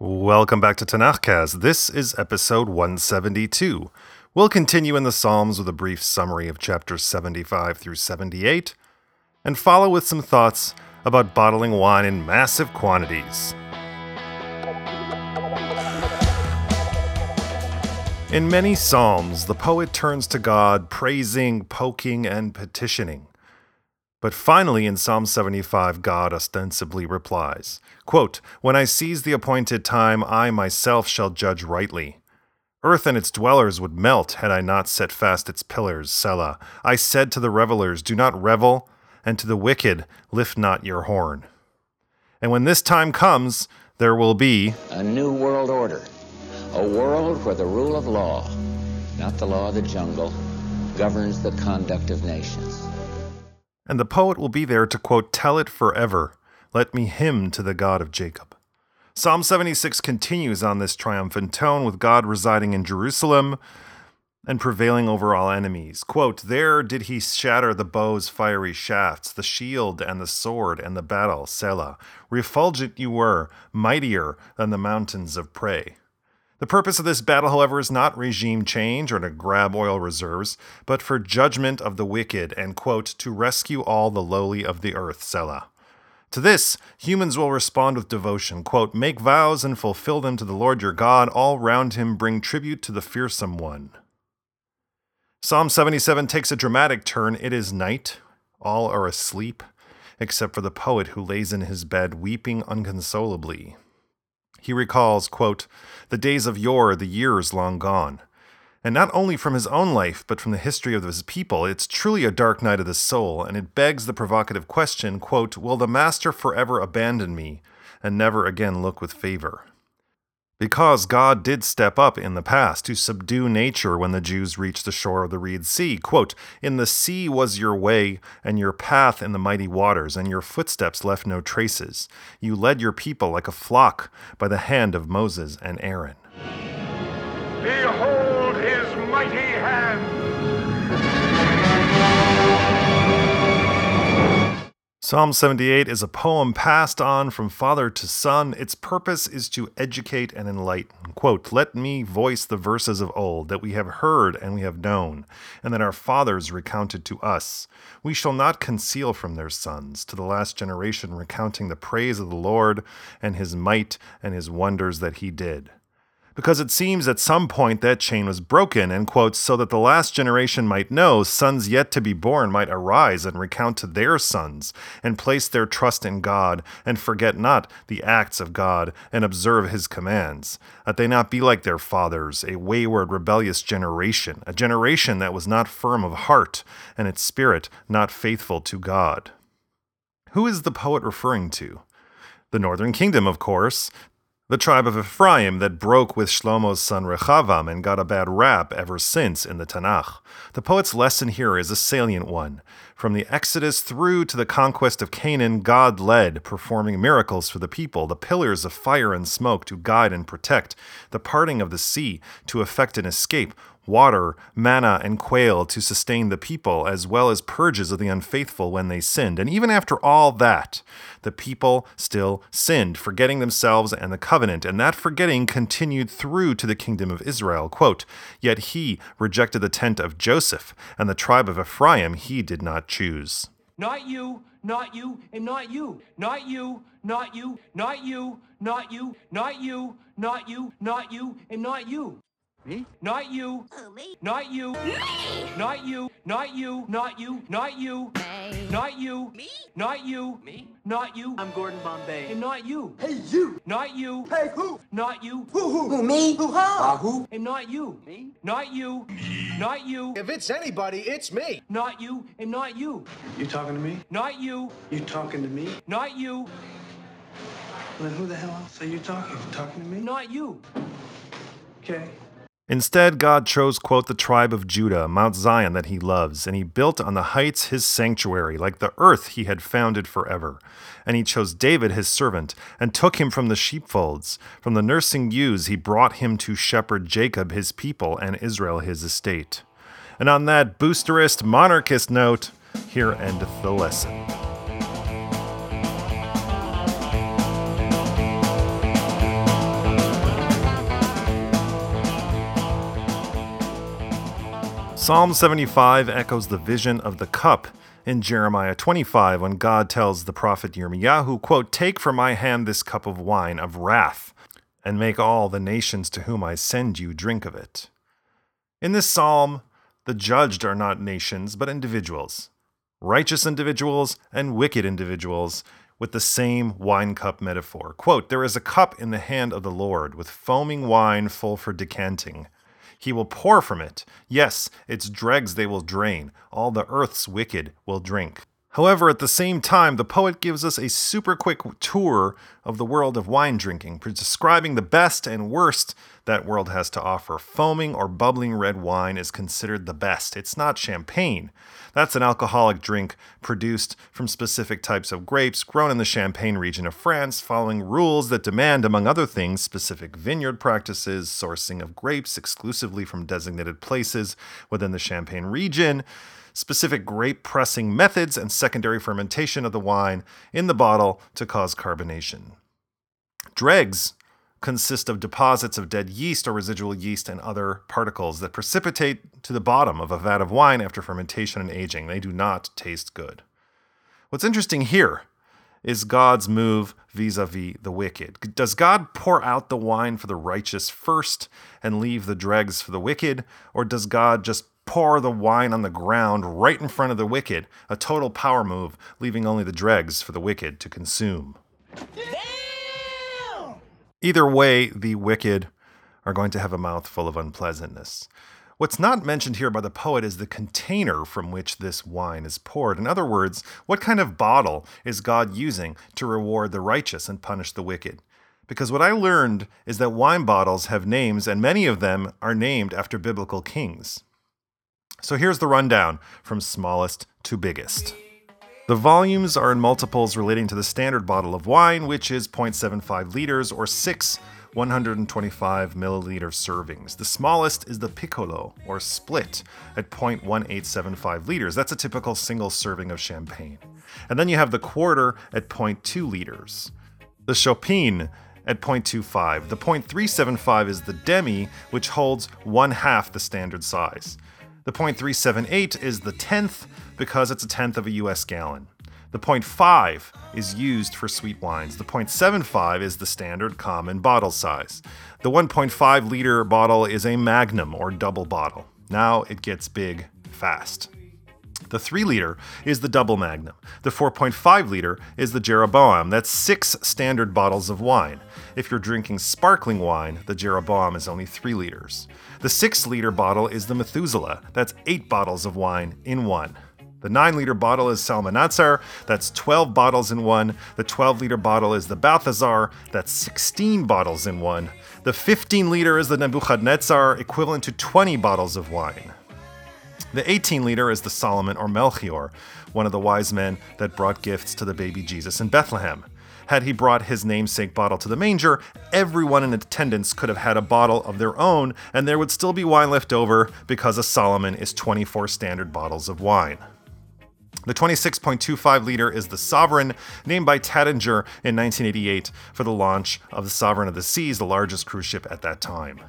Welcome back to Tanakhcast. This is episode 172. We'll continue in the Psalms with a brief summary of chapters 75 through 78 and follow with some thoughts about bottling wine in massive quantities. In many psalms, the poet turns to God, praising, poking, and petitioning. But finally, in Psalm 75, God ostensibly replies quote, When I seize the appointed time, I myself shall judge rightly. Earth and its dwellers would melt had I not set fast its pillars, Selah. I said to the revelers, Do not revel, and to the wicked, Lift not your horn. And when this time comes, there will be a new world order a world where the rule of law, not the law of the jungle, governs the conduct of nations. And the poet will be there to quote, Tell it forever. Let me hymn to the God of Jacob. Psalm 76 continues on this triumphant tone with God residing in Jerusalem and prevailing over all enemies. Quote, There did he shatter the bow's fiery shafts, the shield and the sword and the battle, Selah. Refulgent you were, mightier than the mountains of prey. The purpose of this battle, however, is not regime change or to grab oil reserves, but for judgment of the wicked and, quote, to rescue all the lowly of the earth, Selah. To this, humans will respond with devotion, quote, make vows and fulfill them to the Lord your God, all round him bring tribute to the fearsome one. Psalm 77 takes a dramatic turn. It is night, all are asleep, except for the poet who lays in his bed weeping unconsolably. He recalls, quote, the days of yore, the years long gone. And not only from his own life, but from the history of his people, it's truly a dark night of the soul, and it begs the provocative question, quote, Will the master forever abandon me and never again look with favor? Because God did step up in the past to subdue nature when the Jews reached the shore of the Reed Sea. Quote, In the sea was your way, and your path in the mighty waters, and your footsteps left no traces. You led your people like a flock by the hand of Moses and Aaron. Behold Psalm 78 is a poem passed on from father to son. Its purpose is to educate and enlighten. Quote, Let me voice the verses of old that we have heard and we have known, and that our fathers recounted to us. We shall not conceal from their sons, to the last generation recounting the praise of the Lord and his might and his wonders that he did because it seems at some point that chain was broken, and quotes, so that the last generation might know, sons yet to be born might arise and recount to their sons, and place their trust in God, and forget not the acts of God, and observe his commands, that they not be like their fathers, a wayward, rebellious generation, a generation that was not firm of heart, and its spirit not faithful to God. Who is the poet referring to? The northern kingdom, of course, the tribe of Ephraim that broke with Shlomo's son Rechavam and got a bad rap ever since in the Tanakh. The poet's lesson here is a salient one. From the Exodus through to the conquest of Canaan, God led, performing miracles for the people, the pillars of fire and smoke to guide and protect, the parting of the sea to effect an escape, water, manna, and quail to sustain the people, as well as purges of the unfaithful when they sinned. And even after all that, the people still sinned, forgetting themselves and the covenant, and that forgetting continued through to the kingdom of Israel. Quote, Yet he rejected the tent of Joseph, and the tribe of Ephraim he did not choose. Not you, not you, and not you. Not you, not you, not you, not you, not you, not you, not you, and not you. Me? Not you. Who, me? Not you. Me! Not you. Not you. Not you. Not you. Me. Not you. Me? Not you. Me? Not you. I'm Gordon Bombay. And not you. Hey, you! Not you. Hey, who? Not you. Who, who? Who, me? Who, how? Uh, who? And not you. Me? Not you. Not you. If it's anybody, it's me. Not you. And not you. You talking to me? Not you. You talking to me? Not you. Well, then who the hell else are you talking? You talking to me? Not you. Okay. Instead, God chose, quote, the tribe of Judah, Mount Zion that he loves, and he built on the heights his sanctuary, like the earth he had founded forever. And he chose David his servant, and took him from the sheepfolds. From the nursing ewes he brought him to shepherd Jacob his people, and Israel his estate. And on that boosterist, monarchist note, here endeth the lesson. Psalm 75 echoes the vision of the cup in Jeremiah 25 when God tells the prophet Yirmiyahu, quote, Take from my hand this cup of wine of wrath, and make all the nations to whom I send you drink of it. In this psalm, the judged are not nations, but individuals, righteous individuals and wicked individuals, with the same wine cup metaphor. Quote, There is a cup in the hand of the Lord, with foaming wine full for decanting. He will pour from it. Yes, its dregs they will drain. All the earth's wicked will drink. However, at the same time, the poet gives us a super quick tour of the world of wine drinking, describing the best and worst that world has to offer. Foaming or bubbling red wine is considered the best. It's not champagne. That's an alcoholic drink produced from specific types of grapes grown in the Champagne region of France, following rules that demand, among other things, specific vineyard practices, sourcing of grapes exclusively from designated places within the Champagne region specific grape pressing methods, and secondary fermentation of the wine in the bottle to cause carbonation. Dregs consist of deposits of dead yeast or residual yeast and other particles that precipitate to the bottom of a vat of wine after fermentation and aging. They do not taste good. What's interesting here is God's move vis a vis the wicked. Does God pour out the wine for the righteous first and leave the dregs for the wicked? Or does God just pour the wine on the ground right in front of the wicked, a total power move, leaving only the dregs for the wicked to consume. Damn! Either way, the wicked are going to have a mouthful of unpleasantness. What's not mentioned here by the poet is the container from which this wine is poured. In other words, what kind of bottle is God using to reward the righteous and punish the wicked? Because what I learned is that wine bottles have names, and many of them are named after biblical kings. So here's the rundown from smallest to biggest. The volumes are in multiples relating to the standard bottle of wine, which is 0.75 liters or 6 125 milliliter servings. The smallest is the piccolo or split at 0.1875 liters. That's a typical single serving of champagne. And then you have the quarter at 0.2 liters. The chopine at 0.25. The 0.375 is the demi, which holds one half the standard size. The 0.378 is the tenth because it's a tenth of a US gallon. The 0.5 is used for sweet wines. The 0.75 is the standard common bottle size. The 1.5 liter bottle is a magnum or double bottle. Now it gets big fast. The 3 liter is the double magnum. The 4.5 liter is the Jeroboam. That's six standard bottles of wine. If you're drinking sparkling wine, the Jeroboam is only 3 liters. The 6 liter bottle is the Methuselah. That's eight bottles of wine in one. The 9 liter bottle is Salmanazar, that's 12 bottles in one. The 12 liter bottle is the Balthazar, that's 16 bottles in one. The 15 liter is the Nebuchadnezzar, equivalent to 20 bottles of wine. The 18 liter is the Solomon or Melchior, one of the wise men that brought gifts to the baby Jesus in Bethlehem. Had he brought his namesake bottle to the manger, everyone in attendance could have had a bottle of their own, and there would still be wine left over because a Solomon is 24 standard bottles of wine. The 26.25 liter is the Sovereign, named by Taittinger in 1988 for the launch of the Sovereign of the Seas, the largest cruise ship at that time.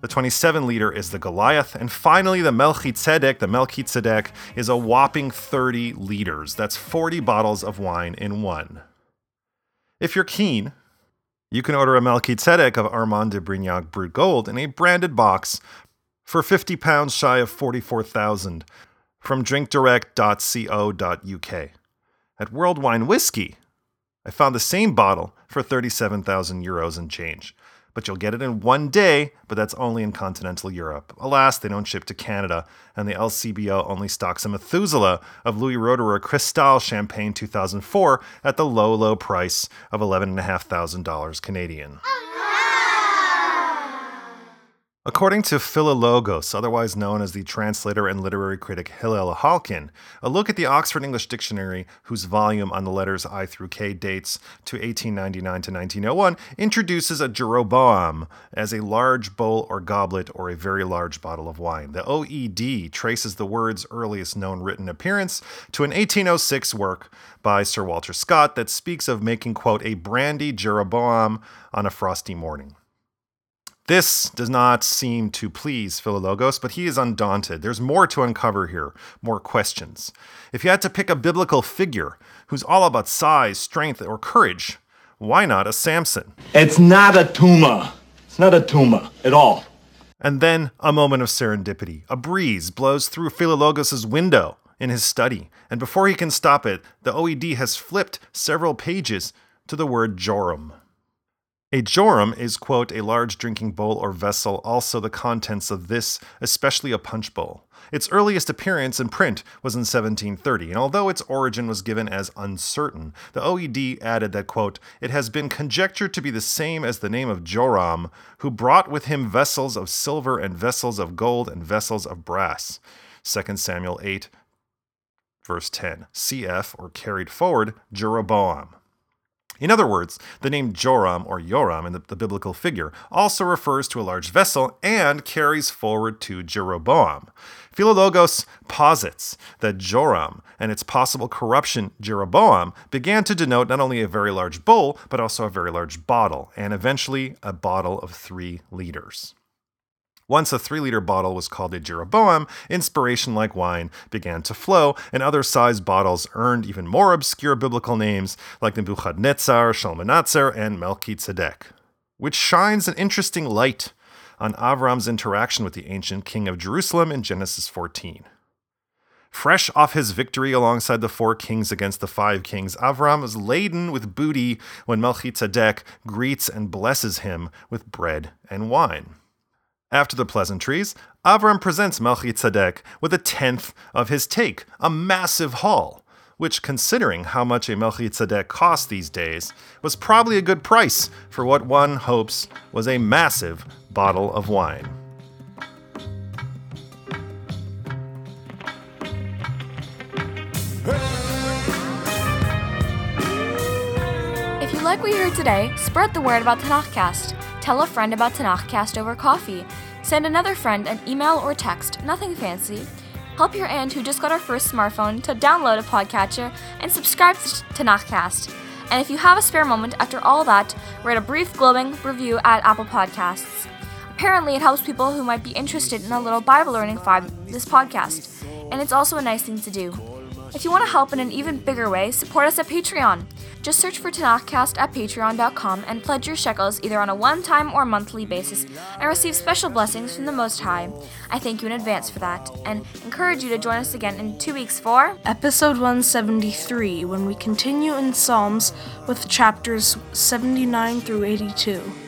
The 27 liter is the Goliath, and finally the Melchizedek. The Melchizedek is a whopping 30 liters. That's 40 bottles of wine in one. If you're keen, you can order a Melchizedek of Armand de Brignac Brut Gold in a branded box for 50 pounds shy of 44,000 from drinkdirect.co.uk. At World Wine Whiskey, I found the same bottle for 37,000 euros and change but you'll get it in one day, but that's only in continental Europe. Alas, they don't ship to Canada, and the LCBO only stocks a Methuselah of Louis Roederer Cristal Champagne 2004 at the low, low price of $11,500 Canadian. According to Philologos, otherwise known as the translator and literary critic Hillel Halkin, a look at the Oxford English Dictionary, whose volume on the letters I through K dates to 1899 to 1901, introduces a Jeroboam as a large bowl or goblet or a very large bottle of wine. The OED traces the word's earliest known written appearance to an 1806 work by Sir Walter Scott that speaks of making, quote, a brandy Jeroboam on a frosty morning. This does not seem to please Philologos, but he is undaunted. There's more to uncover here, more questions. If you had to pick a biblical figure who's all about size, strength, or courage, why not a Samson? It's not a tumor. It's not a tumor at all. And then a moment of serendipity. A breeze blows through Philologos' window in his study, and before he can stop it, the OED has flipped several pages to the word jorum. A jorum is, quote, a large drinking bowl or vessel, also the contents of this, especially a punch bowl. Its earliest appearance in print was in 1730, and although its origin was given as uncertain, the OED added that, quote, it has been conjectured to be the same as the name of Joram, who brought with him vessels of silver and vessels of gold and vessels of brass. 2 Samuel 8, verse 10. CF, or carried forward, Jeroboam. In other words, the name Joram or Yoram in the, the, biblical figure also refers to a large vessel and carries forward to Jeroboam. Philologos posits that Joram and its possible corruption Jeroboam began to denote not only a very large bowl, but also a very large bottle, and eventually a bottle of three liters. Once a three liter bottle was called a Jeroboam, inspiration like wine began to flow, and other sized bottles earned even more obscure biblical names like Nebuchadnezzar, Shalmaneser, and Melchizedek, which shines an interesting light on Avram's interaction with the ancient king of Jerusalem in Genesis 14. Fresh off his victory alongside the four kings against the five kings, Avram is laden with booty when Melchizedek greets and blesses him with bread and wine. After the pleasantries, Avram presents Melchizedek with a tenth of his take, a massive haul, which, considering how much a Melchizedek costs these days, was probably a good price for what one hopes was a massive bottle of wine. If you like what you heard today, spread the word about Tanakhcast. Tell a friend about Tanakhcast over coffee. Send another friend an email or text, nothing fancy. Help your aunt who just got her first smartphone to download a podcatcher and subscribe to Tanakhcast. And if you have a spare moment after all that, write a brief glowing review at Apple Podcasts. Apparently, it helps people who might be interested in a little Bible learning vibe this podcast, and it's also a nice thing to do. If you want to help in an even bigger way, support us at Patreon. Just search for Tanakhcast at patreon.com and pledge your shekels either on a one time or monthly basis and receive special blessings from the Most High. I thank you in advance for that and encourage you to join us again in two weeks for episode 173 when we continue in Psalms with chapters 79 through 82.